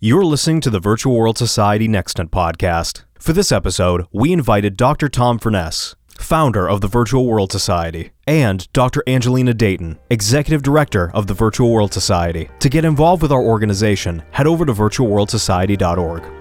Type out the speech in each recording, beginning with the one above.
You're listening to the Virtual World Society Nextant podcast. For this episode, we invited Dr. Tom Furness, founder of the Virtual World Society, and Dr. Angelina Dayton, executive director of the Virtual World Society. To get involved with our organization, head over to virtualworldsociety.org.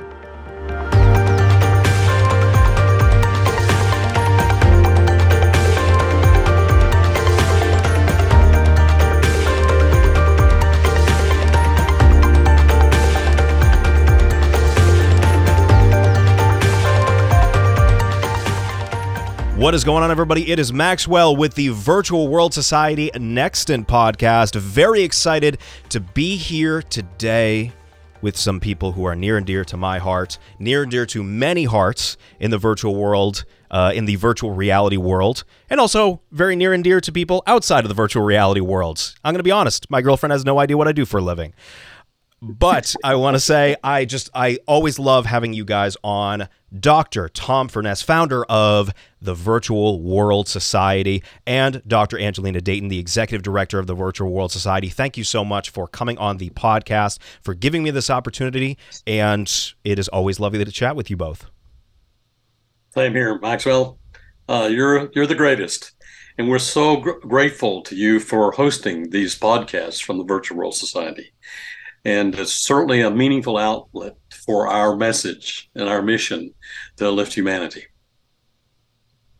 What is going on, everybody? It is Maxwell with the Virtual World Society Nextant podcast. Very excited to be here today with some people who are near and dear to my heart, near and dear to many hearts in the virtual world, uh, in the virtual reality world, and also very near and dear to people outside of the virtual reality worlds. I'm going to be honest, my girlfriend has no idea what I do for a living. But I want to say, I just, I always love having you guys on. Dr. Tom Furness, founder of the Virtual World Society, and Dr. Angelina Dayton, the executive director of the Virtual World Society. Thank you so much for coming on the podcast, for giving me this opportunity. And it is always lovely to chat with you both. Same here, Maxwell. Uh, you're you're the greatest, and we're so gr- grateful to you for hosting these podcasts from the Virtual World Society and it's certainly a meaningful outlet for our message and our mission to lift humanity.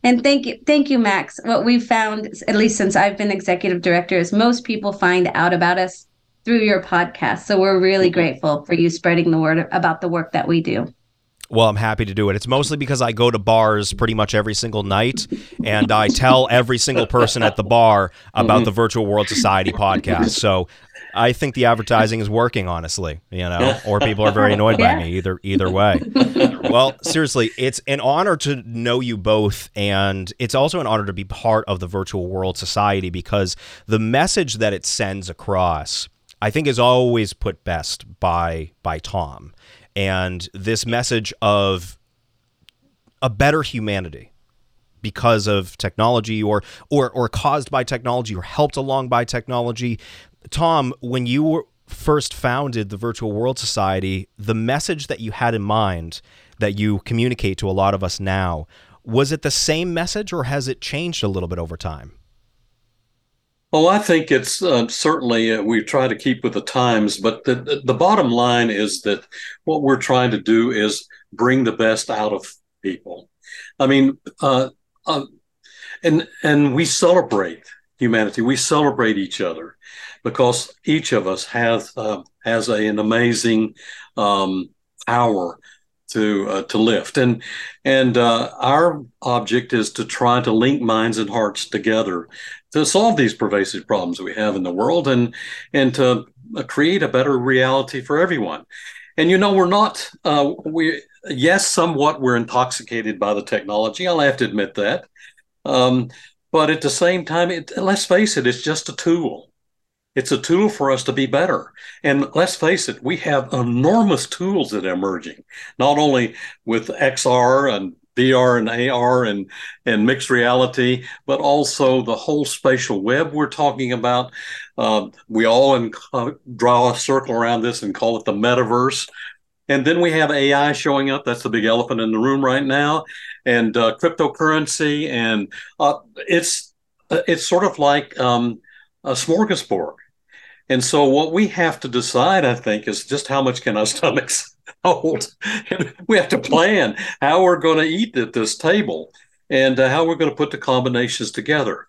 And thank you, thank you, Max. What we've found, at least since I've been executive director, is most people find out about us through your podcast. So we're really mm-hmm. grateful for you spreading the word about the work that we do. Well, I'm happy to do it. It's mostly because I go to bars pretty much every single night and I tell every single person at the bar about mm-hmm. the Virtual World Society podcast. So I think the advertising is working, honestly, you know, or people are very annoyed yeah. by me either either way. well, seriously, it's an honor to know you both, and it's also an honor to be part of the Virtual World Society because the message that it sends across, I think, is always put best by by Tom and this message of a better humanity because of technology or or or caused by technology or helped along by technology. Tom, when you were first founded the Virtual World Society, the message that you had in mind that you communicate to a lot of us now, was it the same message or has it changed a little bit over time? Oh, I think it's uh, certainly uh, we try to keep with the times, but the the bottom line is that what we're trying to do is bring the best out of people. I mean, uh, uh, and and we celebrate humanity. We celebrate each other because each of us has uh, has a, an amazing um, power to uh, to lift and and uh, our object is to try to link minds and hearts together to solve these pervasive problems we have in the world and and to uh, create a better reality for everyone. And you know, we're not uh, we yes, somewhat we're intoxicated by the technology. I'll have to admit that. Um, but at the same time, it, let's face it, it's just a tool. It's a tool for us to be better. And let's face it, we have enormous tools that are emerging, not only with XR and VR and AR and and mixed reality, but also the whole spatial web we're talking about. Uh, we all in, uh, draw a circle around this and call it the metaverse. And then we have AI showing up. That's the big elephant in the room right now, and uh, cryptocurrency, and uh, it's it's sort of like um, a smorgasbord. And so, what we have to decide, I think, is just how much can our stomachs hold. we have to plan how we're going to eat at this table and uh, how we're going to put the combinations together.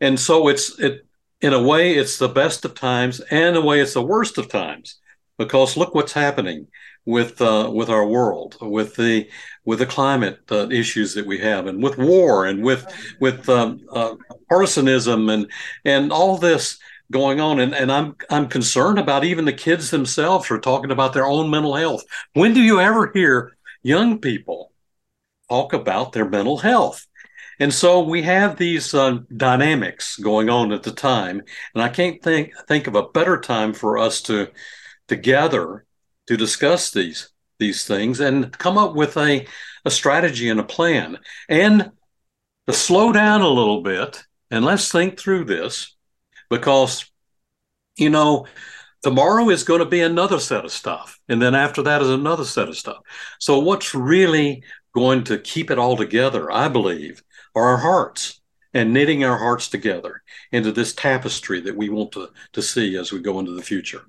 And so it's it in a way it's the best of times, and in a way it's the worst of times, because look what's happening with uh, with our world, with the with the climate uh, issues that we have, and with war, and with with um, uh, partisanism, and and all this going on and, and I'm I'm concerned about even the kids themselves are talking about their own mental health. When do you ever hear young people talk about their mental health? And so we have these uh, dynamics going on at the time, and I can't think think of a better time for us to together to discuss these these things and come up with a, a strategy and a plan and to slow down a little bit and let's think through this because you know tomorrow is going to be another set of stuff and then after that is another set of stuff. So what's really going to keep it all together i believe are our hearts and knitting our hearts together into this tapestry that we want to, to see as we go into the future.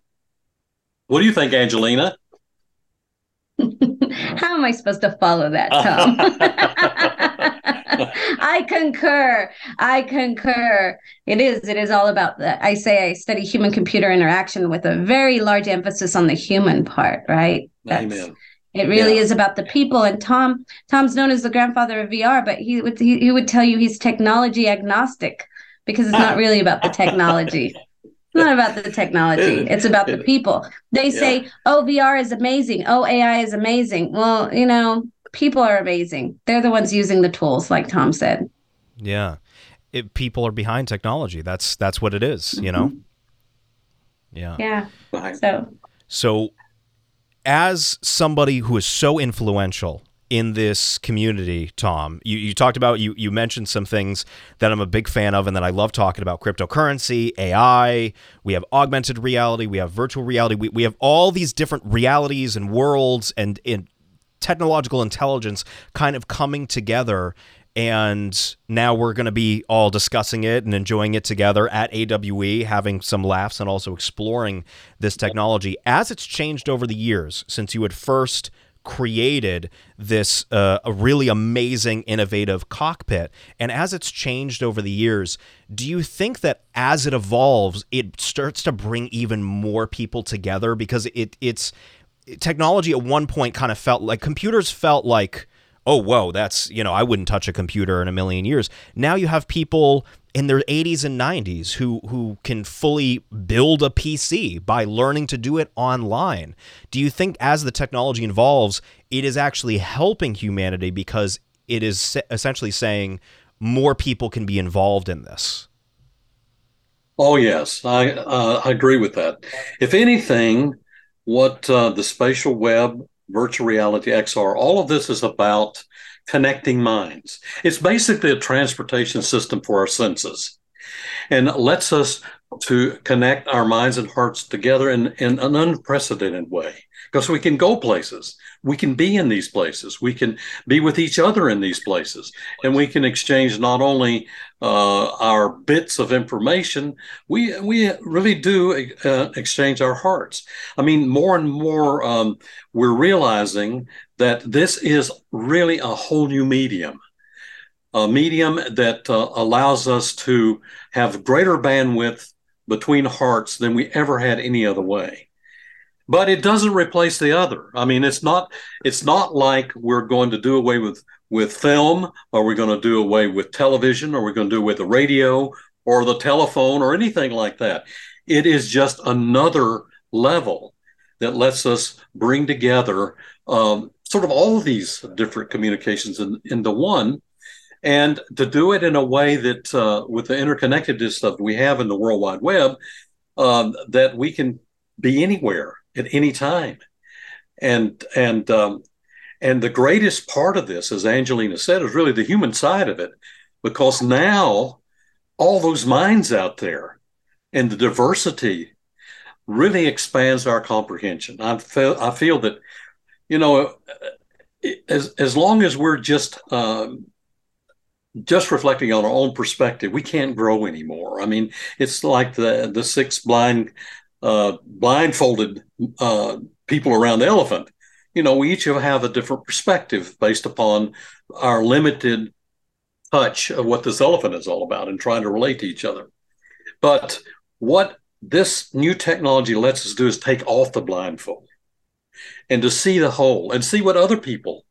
What do you think angelina? How am i supposed to follow that tom I concur. I concur. It is. It is all about the. I say I study human computer interaction with a very large emphasis on the human part. Right. That's, Amen. It really yeah. is about the people. And Tom, Tom's known as the grandfather of VR, but he would he, he would tell you he's technology agnostic because it's not ah. really about the technology. It's not about the technology. It's about the people. They say, "Oh, VR is amazing. Oh, AI is amazing." Well, you know, people are amazing. They're the ones using the tools, like Tom said. Yeah, it, people are behind technology. That's that's what it is, mm-hmm. You know. Mm-hmm. Yeah. Yeah. So. So, as somebody who is so influential in this community, Tom, you, you talked about you you mentioned some things that I'm a big fan of and that I love talking about cryptocurrency, AI, we have augmented reality, we have virtual reality, we, we have all these different realities and worlds and, and technological intelligence kind of coming together and now we're going to be all discussing it and enjoying it together at AWE, having some laughs and also exploring this technology. As it's changed over the years since you had first created this uh, a really amazing innovative cockpit and as it's changed over the years do you think that as it evolves it starts to bring even more people together? Because it it's technology at one point kind of felt like computers felt like oh whoa that's you know i wouldn't touch a computer in a million years. Now you have people in their 80s and 90s who who can fully build a pc by learning to do it online. Do you think as the technology evolves it is actually helping humanity because it is essentially saying more people can be involved in this? Oh yes. I uh, i agree with that. If anything what uh, the spatial web, virtual reality, XR, all of this is about connecting minds. It's basically a transportation system for our senses. And lets us to connect our minds and hearts together in, in an unprecedented way. Because we can go places. We can be in these places. We can be with each other in these places. And we can exchange not only uh, our bits of information we we really do uh, exchange our hearts i mean more and more um, we're realizing that this is really a whole new medium a medium that uh, allows us to have greater bandwidth between hearts than we ever had any other way but it doesn't replace the other. I mean, it's not it's not like we're going to do away with with film, Are we're going to do away with television, Are we're going to do away with the radio or the telephone or anything like that. It is just another level that lets us bring together um, sort of all of these different communications in, into one. And to do it in a way that, uh, with the interconnectedness that we have in the World Wide Web, um, that we can be anywhere at any time. And and um, and the greatest part of this, as Angelina said, is really the human side of it, because now all those minds out there and the diversity really expands our comprehension. I feel I feel that you know as as long as we're just um, just reflecting on our own perspective, we can't grow anymore. I mean, it's like the the six blind uh, blindfolded uh, people around the elephant. You know, we each have a different perspective based upon our limited touch of what this elephant is all about and trying to relate to each other. But what this new technology lets us do is take off the blindfold and to see the whole and see what other people,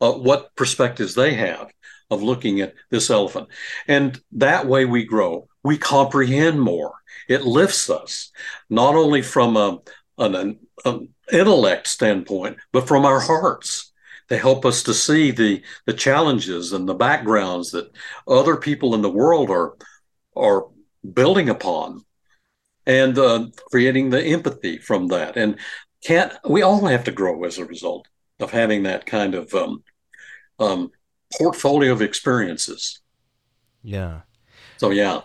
uh, what perspectives they have of looking at this elephant. And that way we grow, we comprehend more it lifts us not only from a, an, an intellect standpoint, but from our hearts. They help us to see the the challenges and the backgrounds that other people in the world are are building upon, and uh, creating the empathy from that. And can't we all have to grow as a result of having that kind of um, um, portfolio of experiences? Yeah. So yeah.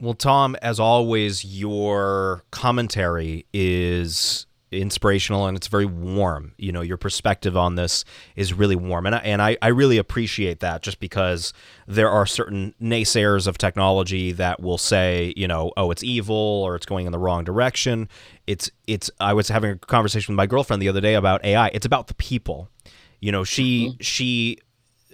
Well, Tom, as always, your commentary is inspirational and it's very warm. You know, your perspective on this is really warm. And I, and I, I really appreciate that just because there are certain naysayers of technology that will say, you know, oh, it's evil or it's going in the wrong direction. It's it's I was having a conversation with my girlfriend the other day about AI. It's about the people. You know, she mm-hmm. she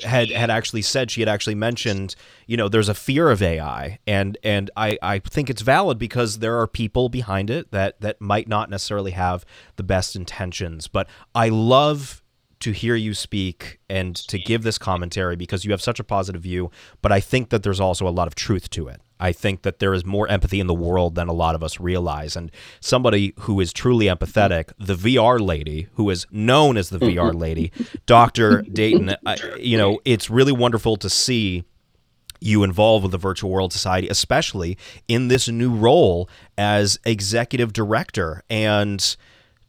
had had actually said she had actually mentioned you know there's a fear of AI and and I I think it's valid because there are people behind it that that might not necessarily have the best intentions. But I love to hear you speak and to give this commentary because you have such a positive view. But I think that there's also a lot of truth to it I think that there is more empathy in the world than a lot of us realize. And somebody who is truly empathetic, the VR lady, who is known as the VR lady, Dr. Dayton, you know, it's really wonderful to see you involved with the Virtual World Society, especially in this new role as executive director. And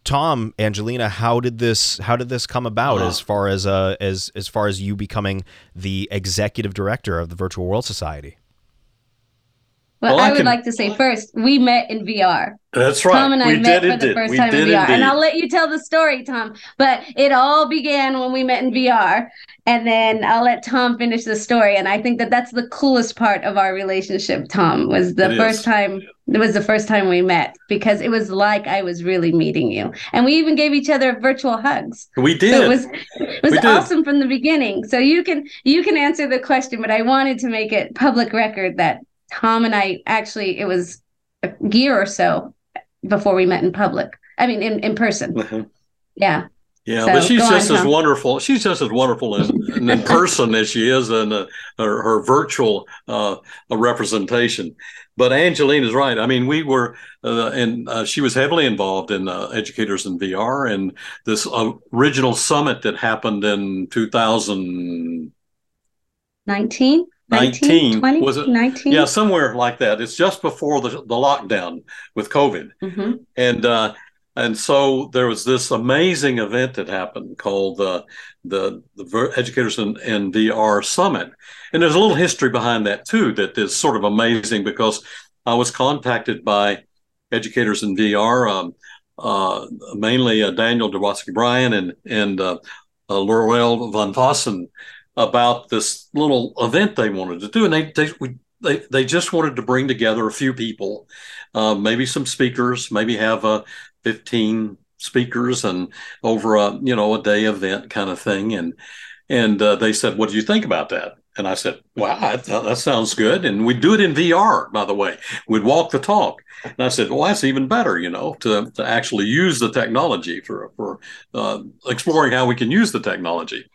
Tom, Angelina, how did this how did this come about as far as uh, as as far as you becoming the executive director of the Virtual World Society? Well, well I, I, would can, like to say first, we met in VR. That's right. Tom and I we met for the first we time in VR. Indeed. And I'll let you tell the story, Tom. But it all began when we met in VR. And then I'll let Tom finish the story. And I think that that's the coolest part of our relationship, Tom, was the it first is. time. It was the first time we met because it was like I was really meeting you. And we even gave each other virtual hugs. We did. So it was it was awesome from the beginning. So you can you can answer the question, but I wanted to make it public record that Tom and I actually it was a year or so before we met in public. I mean, in in person. Mm-hmm. Yeah. Yeah, so, but she's just on, as Tom. wonderful. She's just as wonderful in, in person as she is in uh, her, her, virtual uh, representation. But Angelina's right. I mean, we were, uh, and uh, she was heavily involved in uh, Educators in VR and this original summit that happened in 2019. 19, 20, was it? 19 yeah somewhere like that. It's just before the, the lockdown with covid. Mm-hmm. and uh, and so there was this amazing event that happened called the the, the educators in, in vr summit. And there's a little history behind that too that is sort of amazing because i was contacted by educators in vr um, uh, mainly uh, daniel Dyboski-Bryant and and uh, uh, Lorelle VanFossen about this little event they wanted to do, and they they they, they just wanted to bring together a few people, uh, maybe some speakers, maybe have a 15 speakers and over a you know a day event kind of thing, and and uh, they said, "What do you think about that?" And I said, "Wow, that, that sounds good." And we'd do it in VR, by the way. We'd walk the talk. And I said, "Well, that's even better, you know, to to actually use the technology for for uh, exploring how we can use the technology."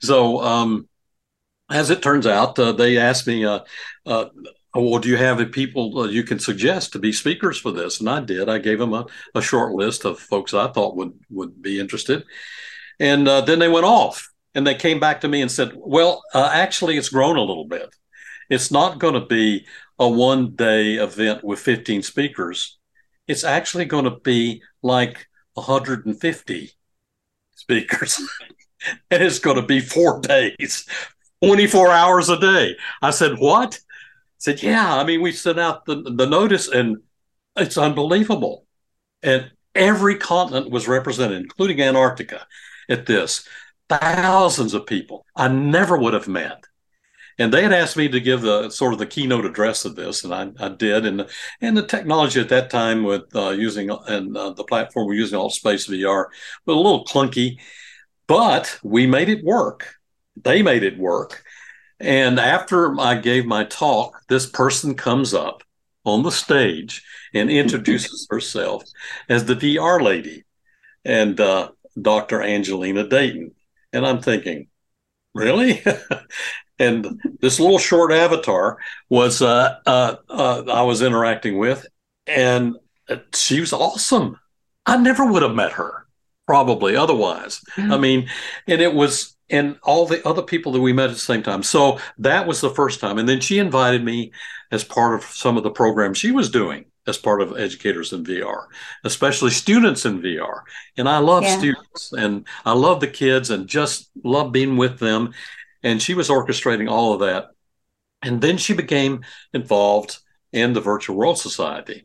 So, um, as it turns out, uh, they asked me, uh, uh, well, do you have people uh, you can suggest to be speakers for this? And I did. I gave them a, a short list of folks I thought would, would be interested. And uh, then they went off and they came back to me and said, well, uh, actually, it's grown a little bit. It's not going to be a one day event with 15 speakers. It's actually going to be like 150 speakers. and it's going to be four days, 24 hours a day. I said, What? I said, Yeah. I mean, we sent out the, the notice and it's unbelievable. And every continent was represented, including Antarctica, at this. Thousands of people I never would have met. And they had asked me to give the sort of the keynote address of this, and I, I did. And and the technology at that time with uh, using and uh, the platform we're using, Altspace VR, was a little clunky but we made it work. They made it work. And after I gave my talk, this person comes up on the stage and introduces herself as the VR lady and uh, Dr. Angelina Dayton. And I'm thinking, really? and this little short avatar was uh, uh, uh, I was interacting with, and she was awesome. I never would have met her probably otherwise. Mm-hmm. I mean, and it was, and all the other people that we met at the same time. So that was the first time. And then she invited me as part of some of the programs she was doing as part of educators in VR, especially students in VR. And I love yeah. students and I love the kids and just love being with them. And she was orchestrating all of that. And then she became involved in the Virtual World Society.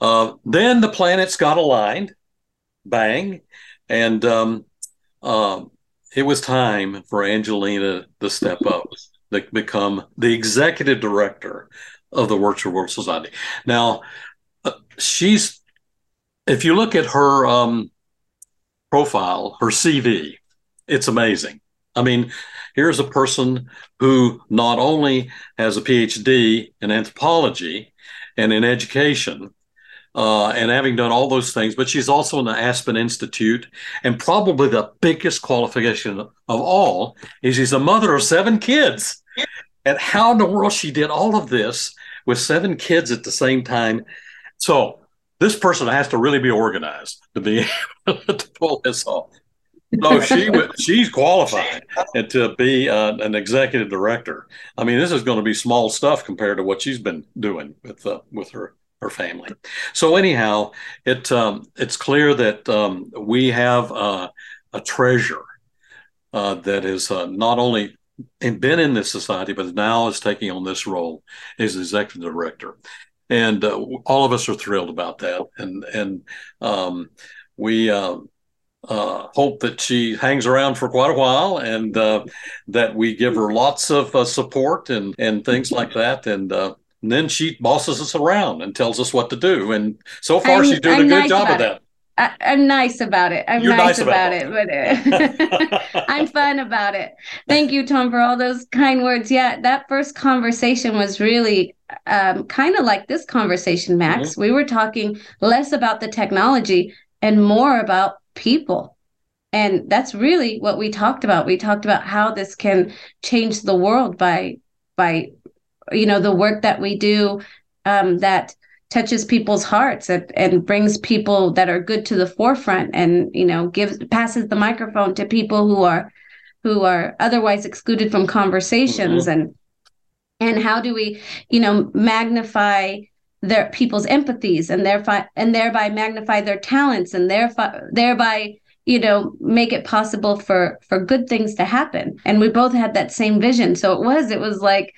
Uh, then the planets got aligned, bang, and um, uh, it was time for Angelina to step up, to become the executive director of the Virtual World Society. Now, uh, she's, if you look at her um, profile, her CV, it's amazing. I mean, here's a person who not only has a PhD in anthropology and in education, uh, and having done all those things, but she's also in the Aspen Institute. And probably the biggest qualification of all is she's a mother of seven kids. And how in the world she did all of this with seven kids at the same time. So this person has to really be organized to be able to pull this off. So she she's qualified to be uh, an executive director. I mean, this is going to be small stuff compared to what she's been doing with uh, with her her family. So anyhow, it um, it's clear that um, we have uh, a treasure uh, that is uh, not only been in this society, but now is taking on this role as executive director, and uh, all of us are thrilled about that. And and um, we. Uh, uh, hope that she hangs around for quite a while and that we give her lots of support and, and things like that. And, and, then she bosses us around and tells us what to do. And so far, I'm, she's doing I'm a good nice job of that. I, am nice about it. I'm nice, nice, about, about it, but I'm fun about it. Thank you, Tom, for all those kind words. Yeah, that first conversation was really um, kind of like this conversation, Max. Mm-hmm. We were talking less about the technology and more about people. And that's really what we talked about. We talked about how this can change the world by by you know the work that we do um, that touches people's hearts and, and brings people that are good to the forefront and you know gives passes the microphone to people who are who are otherwise excluded from conversations mm-hmm. and and how do we you know magnify their people's empathies and thereby and thereby magnify their talents and thereby thereby you know make it possible for for good things to happen and we both had that same vision so it was it was like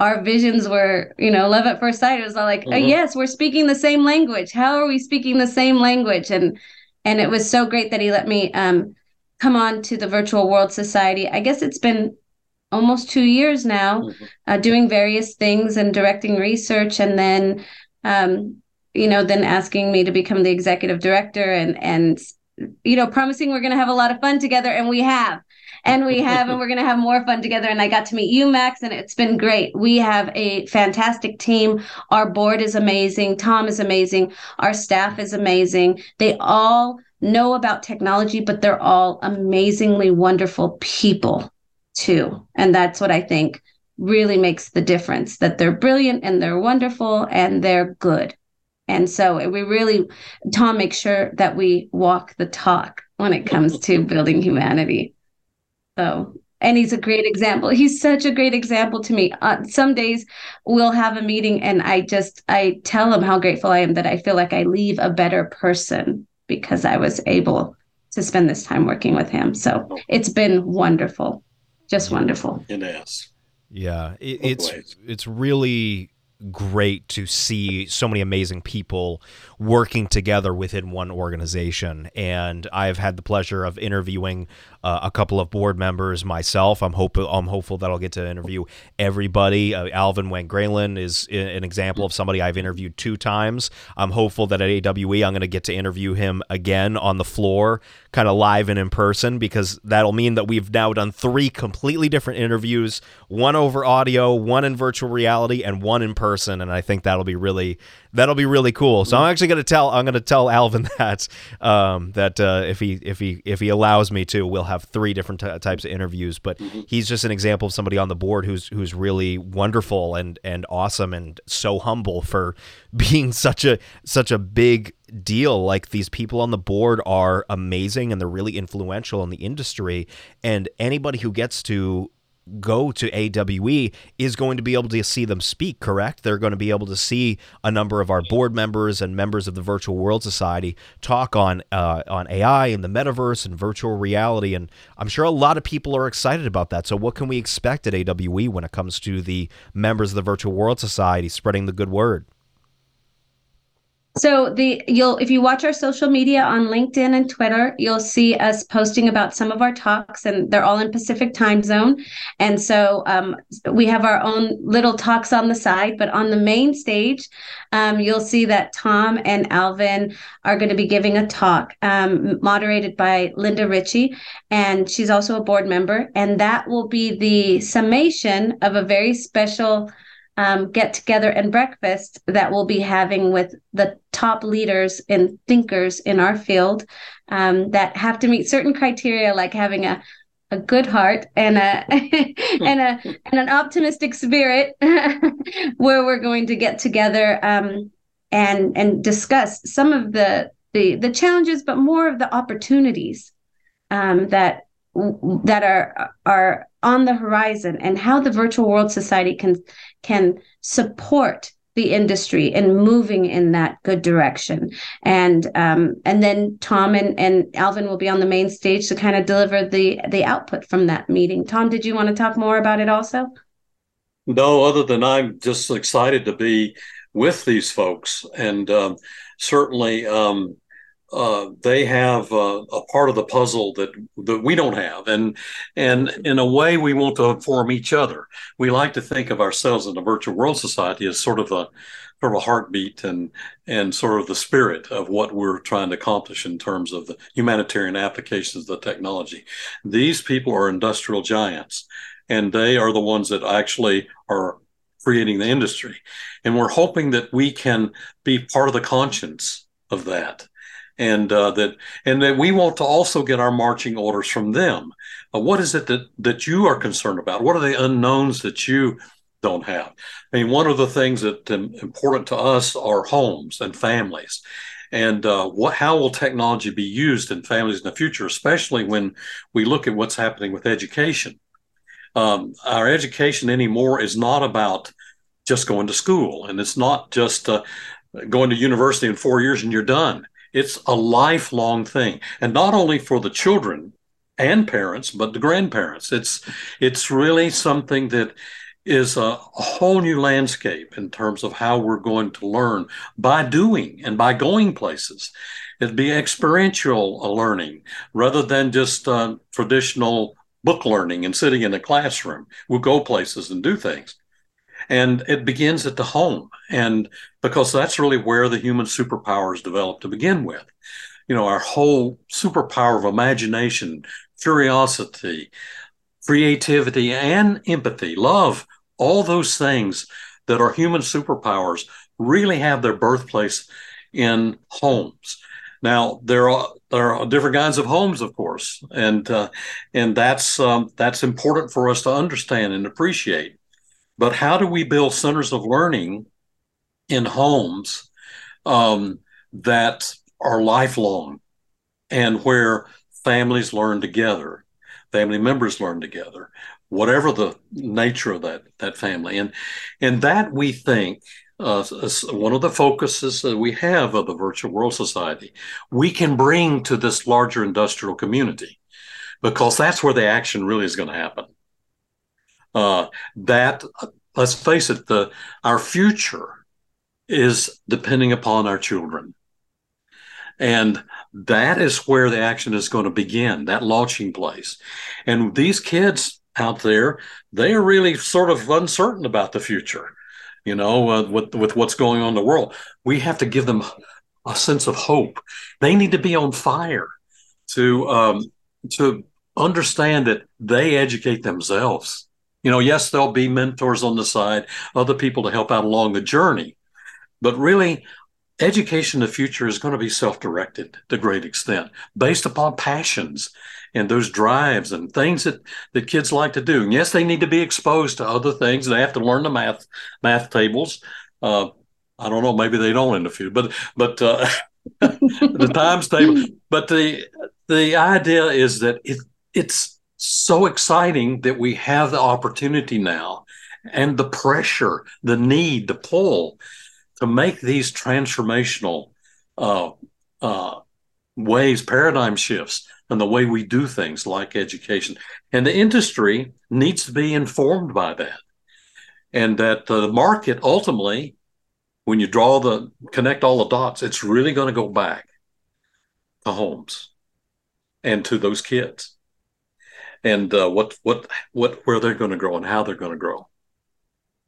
our visions were you know love at first sight it was all like oh, mm-hmm. oh, yes we're speaking the same language how are we speaking the same language and and it was so great that he let me um come on to the virtual world society i guess it's been almost two years now, mm-hmm. uh, doing various things and directing research, and then, um, you know, then asking me to become the executive director, and and you know, promising we're going to have a lot of fun together, and we have. And we have, and we're going to have more fun together. And I got to meet you, Max, and it's been great. We have a fantastic team. Our board is amazing. Tom is amazing. Our staff is amazing. They all know about technology, but they're all amazingly wonderful people too. And that's what I think really makes the difference that they're brilliant and they're wonderful and they're good. And so we really, Tom makes sure that we walk the talk when it comes to building humanity. So, and he's a great example. He's such a great example to me. Uh, some days we'll have a meeting and I just, I tell him how grateful I am that I feel like I leave a better person because I was able to spend this time working with him. So it's been wonderful just wonderful. It is. Yeah, it, it's it's really great to see so many amazing people working together within one organization. And I've had the pleasure of interviewing uh, a couple of board members myself. I'm hope I'm hopeful that I'll get to interview everybody. Uh, Alvin Wang is an example of somebody I've interviewed two times. I'm hopeful that at AWE I'm going to get to interview him again on the floor, kind of live and in person, because that'll mean that we've now done three completely different interviews: one over audio, one in virtual reality, and one in person. And I think that'll be really that'll be really cool. So I'm actually going to tell I'm going to tell Alvin that um, that uh, if he if he if he allows me to, we'll have three different t- types of interviews. But mm-hmm. he's just an example of somebody on the board who's who's really wonderful and and awesome and so humble for being such a such a big deal. Like these people on the board are amazing and they're really influential in the industry. And anybody who gets to go to AWE is going to be able to see them speak, correct? They're going to be able to see a number of our board members and members of the Virtual World Society talk on uh, on AI and the metaverse and virtual reality, and I'm sure a lot of people are excited about that. So, what can we expect at AWE when it comes to the members of the Virtual World Society spreading the good word? So the you'll if you watch our social media on LinkedIn and Twitter, you'll see us posting about some of our talks, and they're all in Pacific time zone. And so um, we have our own little talks on the side, but on the main stage, um, you'll see that Tom and Alvin are going to be giving a talk um, moderated by Linda Ritchie, and she's also a board member, and that will be the summation of a very special um, get together and breakfast that we'll be having with the top leaders and thinkers in our field um, that have to meet certain criteria, like having a a good heart and a and a and an optimistic spirit, where we're going to get together um, and and discuss some of the the the challenges, but more of the opportunities um, that that are are on the horizon and how the virtual world society can can support the industry in moving in that good direction. And um, and then tom and, and alvin will be on the main stage to kind of deliver the the output from that meeting. Tom did you want to talk more about it also? No other than i'm just excited to be with these folks. And um, certainly um, uh, they have uh, a part of the puzzle that that we don't have, and and in a way, we want to inform each other. We like to think of ourselves in the virtual world society as sort of a sort of a heartbeat and and sort of the spirit of what we're trying to accomplish in terms of the humanitarian applications of the technology. These people are industrial giants, and they are the ones that actually are creating the industry, and we're hoping that we can be part of the conscience of that and uh, that and that we want to also get our marching orders from them. Uh, what is it that that you are concerned about? What are the unknowns that you don't have? I mean, one of the things that um, important to us are homes and families. And uh, what, how will technology be used in families in the future, especially when we look at what's happening with education? Um, our education anymore is not about just going to school, and it's not just uh, going to university in four years and you're done it's a lifelong thing, and not only for the children and parents, but the grandparents. It's it's really something that is a, a, whole new landscape in terms of how we're going to learn by doing and by going places. It'd be experiential learning rather than just uh, traditional book learning and sitting in a classroom. We'll go places and do things. And it begins at the home. And because that's really where the human superpowers develop to begin with. You know, our whole superpower of imagination, curiosity, creativity, and empathy, love, all those things that are human superpowers really have their birthplace in homes. Now there are there are different kinds of homes, of course, and uh, and that's um, that's important for us to understand and appreciate. But how do we build centers of learning in homes um, that are lifelong and where families learn together, family members learn together, whatever the nature of that that family, and and that we think uh, one of the focuses that we have of the virtual world society, we can bring to this larger industrial community, because that's where the action really is going to happen. Uh, that let's face it, the our future is depending upon our children. And that is where the action is going to begin, that launching place. And these kids out there, they are really sort of uncertain about the future, you know, uh, with, with what's going on in the world. We have to give them a sense of hope. They need to be on fire to um, to understand that they educate themselves. You know, yes, there'll be mentors on the side, other people to help out along the journey, but really, education in the future is going to be self-directed to a great extent, based upon passions and those drives and things that, that kids like to do. And yes, they need to be exposed to other things. They have to learn the math math tables. Uh, I don't know, maybe they don't in the future, but but uh, the times table. But the the idea is that it it's so exciting that we have the opportunity now and the pressure, the need, the pull to make these transformational uh, uh, ways, paradigm shifts and the way we do things like education. And the industry needs to be informed by that. And that the market ultimately, when you draw the connect all the dots, it's really going to go back to homes and to those kids and uh, what what what where they're going to grow and how they're going to grow.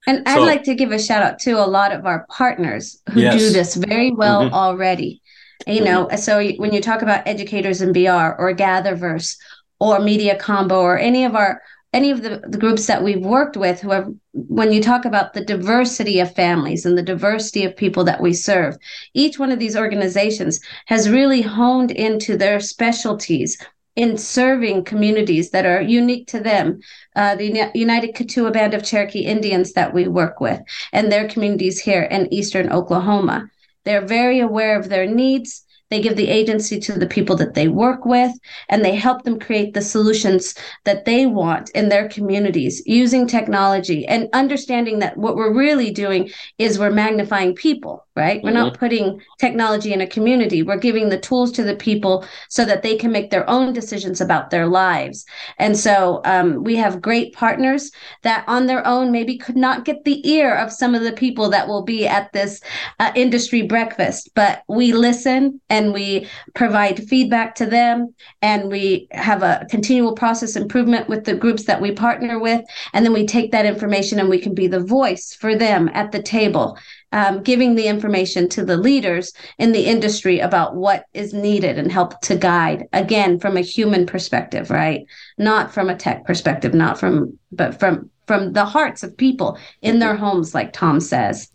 And so, I'd like to give a shout out to a lot of our partners who yes. do this very well mm-hmm. already. You know, mm-hmm. so when you talk about educators in VR or Gatherverse or Media Combo or any of our any of the, the groups that we've worked with who have when you talk about the diversity of families and the diversity of people that we serve each one of these organizations has really honed into their specialties in serving communities that are unique to them. Uh, the United Keetoowah Band of Cherokee Indians that we work with, and their communities here in eastern Oklahoma. They're very aware of their needs they give the agency to the people that they work with, and they help them create the solutions that they want in their communities using technology and understanding that what we're really doing is we're magnifying people, right? Mm-hmm. We're not mm-hmm. putting technology in a community. We're giving the tools to the people so that they can make their own decisions about their lives. And so um, we have great partners that on their own maybe could not get the ear of some of the people that will be at this uh, industry breakfast, but we listen and and we provide feedback to them and we have a continual process improvement with the groups that we partner with and then we take that information and we can be the voice for them at the table um, giving the information to the leaders in the industry about what is needed and help to guide again from a human perspective right? Not from a tech perspective not from but from from the hearts of people in their homes like tom says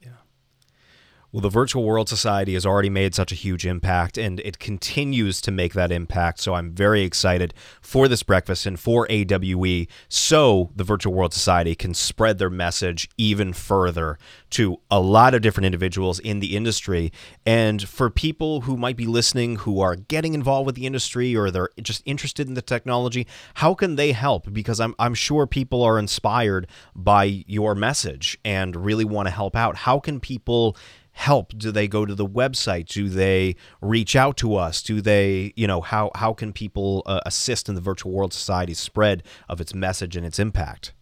well, the Virtual World Society has already made such a huge impact, and it continues to make that impact. So I'm very excited for this breakfast and for AWE, so the Virtual World Society can spread their message even further to a lot of different individuals in the industry. And for people who might be listening who are getting involved with the industry or they're just interested in the technology, how can they help? Because I'm, I'm sure people are inspired by your message and really want to help out. How can people? Help? Do they go to the website? Do they reach out to us? Do they, you know, how how can people uh, assist in the virtual world society's spread of its message and its impact?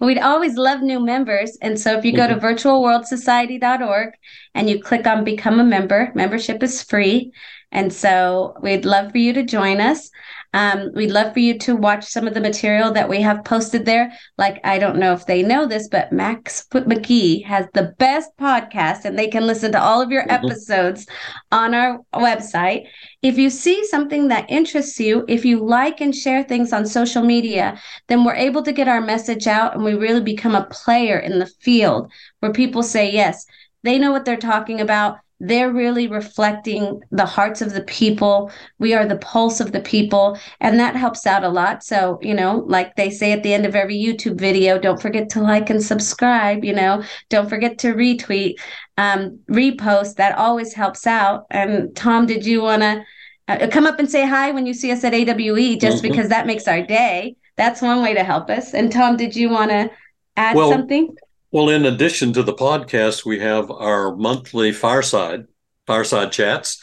We'd always love new members. And so if you go to mm-hmm. virtualworldsociety.org and you click on become a member, membership is free. And so we'd love for you to join us. Um, we'd love for you to watch some of the material that we have posted there. Like, I don't know if they know this, but Max McGee has the best podcast, and they can listen to all of your mm-hmm. episodes on our website. If you see something that interests you, if you like and share things on social media, then we're able to get our message out and we really become a player in the field where people say, yes, they know what they're talking about they're really reflecting the hearts of the people. We are the pulse of the people, and that helps out a lot. So, you know, like they say at the end of every YouTube video, don't forget to like and subscribe, you know, don't forget to retweet, um, repost. That always helps out. And Tom, did you want to uh, come up and say hi when you see us at AWE just mm-hmm. because that makes our day? That's one way to help us. And Tom, did you want to add well, something? Well, in addition to the podcast, we have our monthly fireside, fireside chats.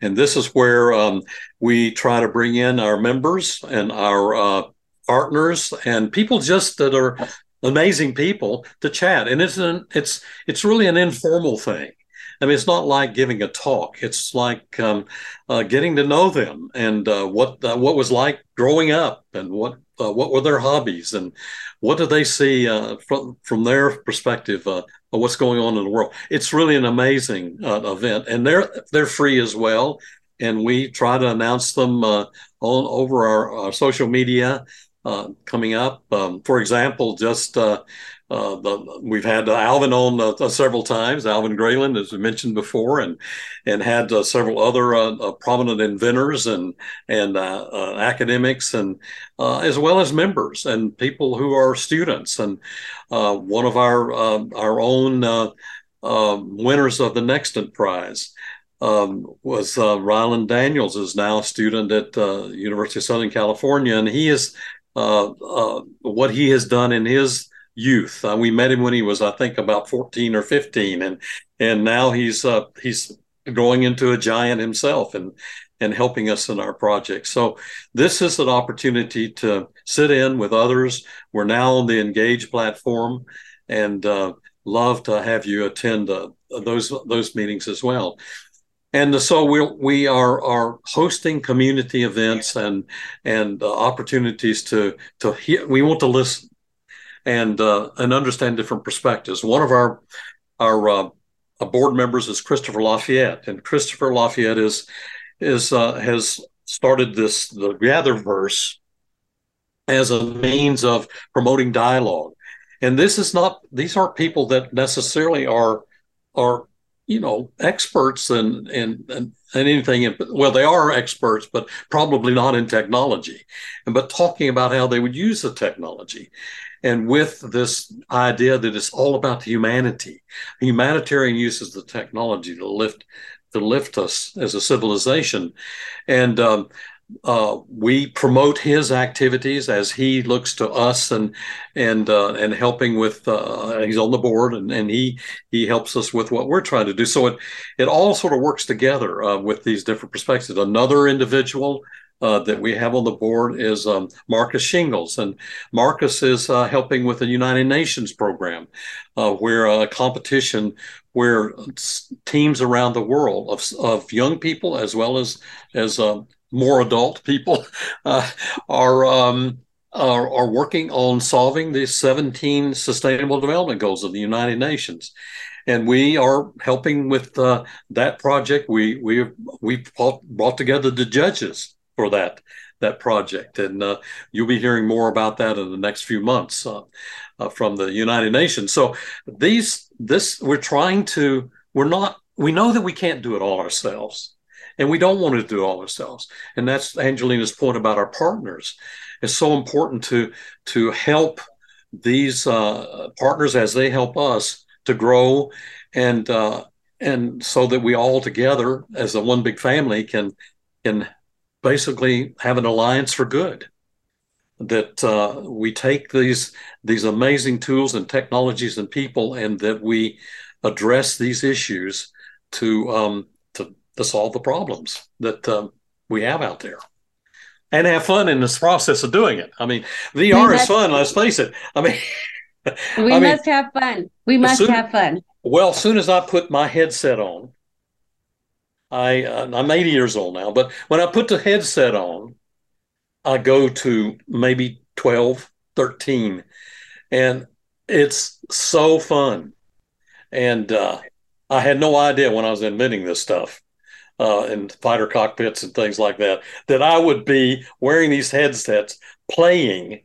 And this is where um, we try to bring in our members and our uh, partners and people just that are amazing people to chat. And it's an, it's it's really an informal thing. I mean, it's not like giving a talk. It's like um, uh, getting to know them and uh, what uh, what was like growing up and what uh, what were their hobbies and what do they see uh, from from their perspective uh, of what's going on in the world? It's really an amazing uh, event, and they're they're free as well. And we try to announce them uh, on over our, our social media uh, coming up. Um, for example, just uh, the, we've had uh, Alvin on uh, uh, several times, Alvin Graylin, as we mentioned before, and and had uh, several other uh, prominent inventors and and academics, and as well as members and people who are students. And one of our our own winners of the Nextant Prize um, was uh, Ryland Daniels is now a student at uh, University of Southern California, and he is uh, uh what he has done in his youth. Uh, we met him when he was, I think, about fourteen or fifteen, and and now he's uh, he's growing into a giant himself and and helping us in our project. So this is an opportunity to sit in with others. We're now on the Engage platform, and love to have you attend those those meetings as well and so we we are are hosting community events and and uh, opportunities to to hear. We want to listen and uh, and understand different perspectives. One of our our uh, board members is Christopher Lafayette, and Christopher Lafayette is is uh, has started this the Gatherverse as a means of promoting dialogue. And this is not; these aren't people that necessarily are are you know experts and and and, anything in, well they are experts but probably not in technology. But talking about how they would use the technology and with this idea that it's all about humanity. Humanitarian uses the technology to lift to lift us as a civilization. And um, uh, we promote his activities as he looks to us and and uh, and helping with uh, he's on the board and, and he he helps us with what we're trying to do. So it it all sort of works together uh, with these different perspectives. Another individual uh, that we have on the board is um, Marcus Shingles, and Marcus is uh, helping with the United Nations program, where a competition where teams around the world of, of young people as well as as um, more adult people uh, are, um, are, are working on solving the 17 Sustainable Development Goals of the United Nations, and we are helping with uh, that project. We we we brought together the judges for that that project, and uh, you'll be hearing more about that in the next few months uh, uh, from the United Nations. So these this we're trying to we're not we know that we can't do it all ourselves and we don't want to do all ourselves. And that's Angelina's point about our partners. It's so important to to help these uh, partners as they help us to grow and uh, and so that we all together as a one big family can can basically have an alliance for good that uh, we take these these amazing tools and technologies and people and that we address these issues to um, to solve the problems that um, we have out there and have fun in this process of doing it. I mean, VR is fun. Let's face it. I mean, we I must mean, have fun. We must soon, have fun. Well, as soon as I put my headset on, I uh, I'm 80 years old now, but when I put the headset on, I go to maybe 12, 13, and it's so fun. And uh, I had no idea when I was inventing this stuff uh, in fighter cockpits and things like that, that I would be wearing these headsets, playing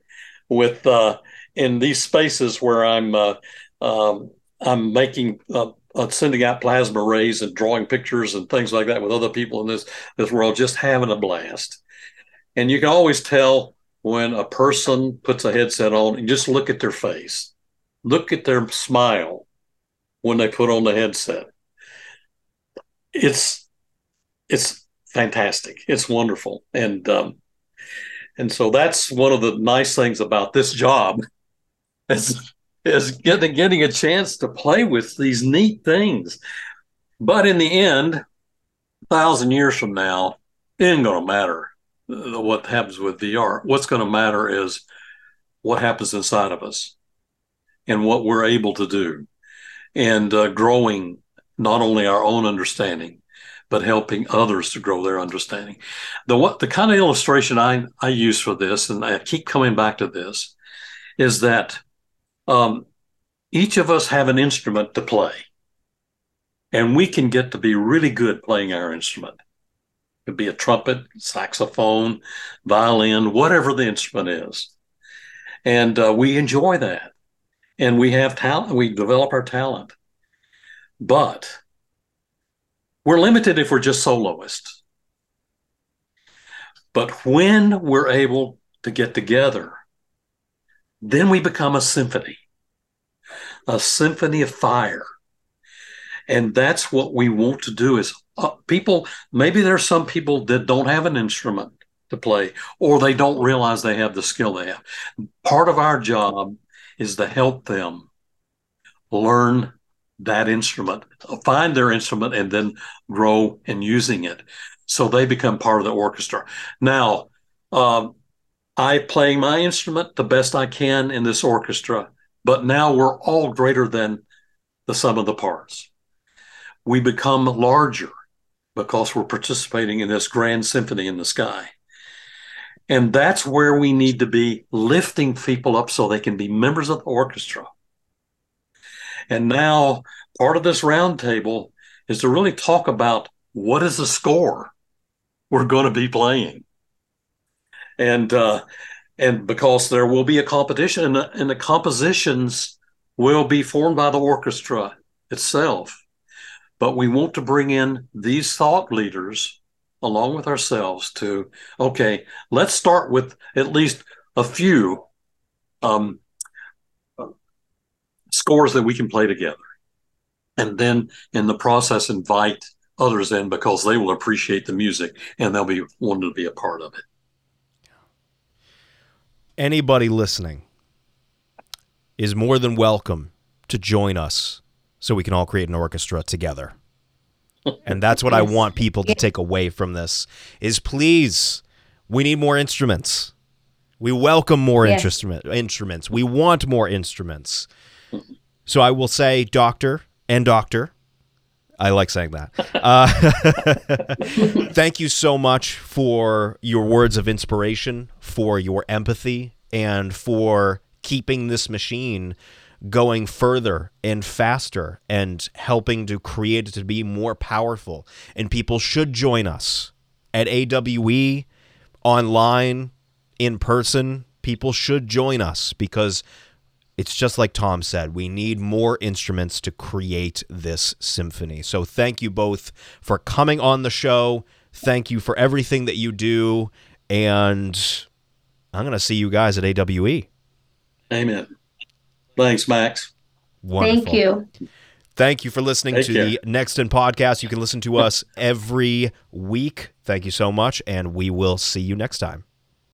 with uh, in these spaces where I'm uh, um, I'm making uh, uh, sending out plasma rays and drawing pictures and things like that with other people in this this world, just having a blast. And you can always tell when a person puts a headset on and just look at their face, look at their smile when they put on the headset. It's it's fantastic. It's wonderful, and um, and so that's one of the nice things about this job is is getting getting a chance to play with these neat things. But in the end, a thousand years from now, it ain't to matter uh, what happens with VR. What's to matter is what happens inside of us and what we're able to do, and uh, growing not only our own understanding but helping others to grow their understanding. The what the kind of illustration I, I use for this, and I keep coming back to this, is that um, each of us have an instrument to play, and we can get to be really good playing our instrument. It could be a trumpet, saxophone, violin, whatever the instrument is, and uh, we enjoy that, and we have talent. We develop our talent, but we're limited if we're just soloists. But when we're able to get together, then we become a symphony, a symphony of fire. And that's what we want to do is uh, people, maybe there's some people that don't have an instrument to play or they don't realize they have the skill they have. Part of our job is to help them learn that instrument, find their instrument, and then grow in using it. So they become part of the orchestra. Now, um, I play my instrument the best I can in this orchestra, but now we're all greater than the sum of the parts. We become larger because we're participating in this grand symphony in the sky. And that's where we need to be lifting people up so they can be members of the orchestra. And now part of this roundtable is to really talk about what is the score we're going to be playing. And uh, and because there will be a competition and the, and the compositions will be formed by the orchestra itself. But we want to bring in these thought leaders along with ourselves to, okay, let's start with at least a few um, scores that we can play together. And then in the process, invite others in because they will appreciate the music and they'll be wanting to be a part of it. Anybody listening is more than welcome to join us so we can all create an orchestra together and that's what. I want people to take away from this is please we need more instruments. We welcome more yes. instrument instruments. We want more instruments. So I will say doctor and doctor. I like saying that. Uh, thank you so much for your words of inspiration, for your empathy, and for keeping this machine going further and faster and helping to create it to be more powerful. And people should join us at AWE online, in person. People should join us because it's just like Tom said, we need more instruments to create this symphony. So thank you both for coming on the show. Thank you for everything that you do. And I'm going to see you guys at AWE. Amen. Thanks, Max. Wonderful. Thank you. Thank you for listening Take to care. the Next In podcast. You can listen to us every week. Thank you so much, and we will see you next time.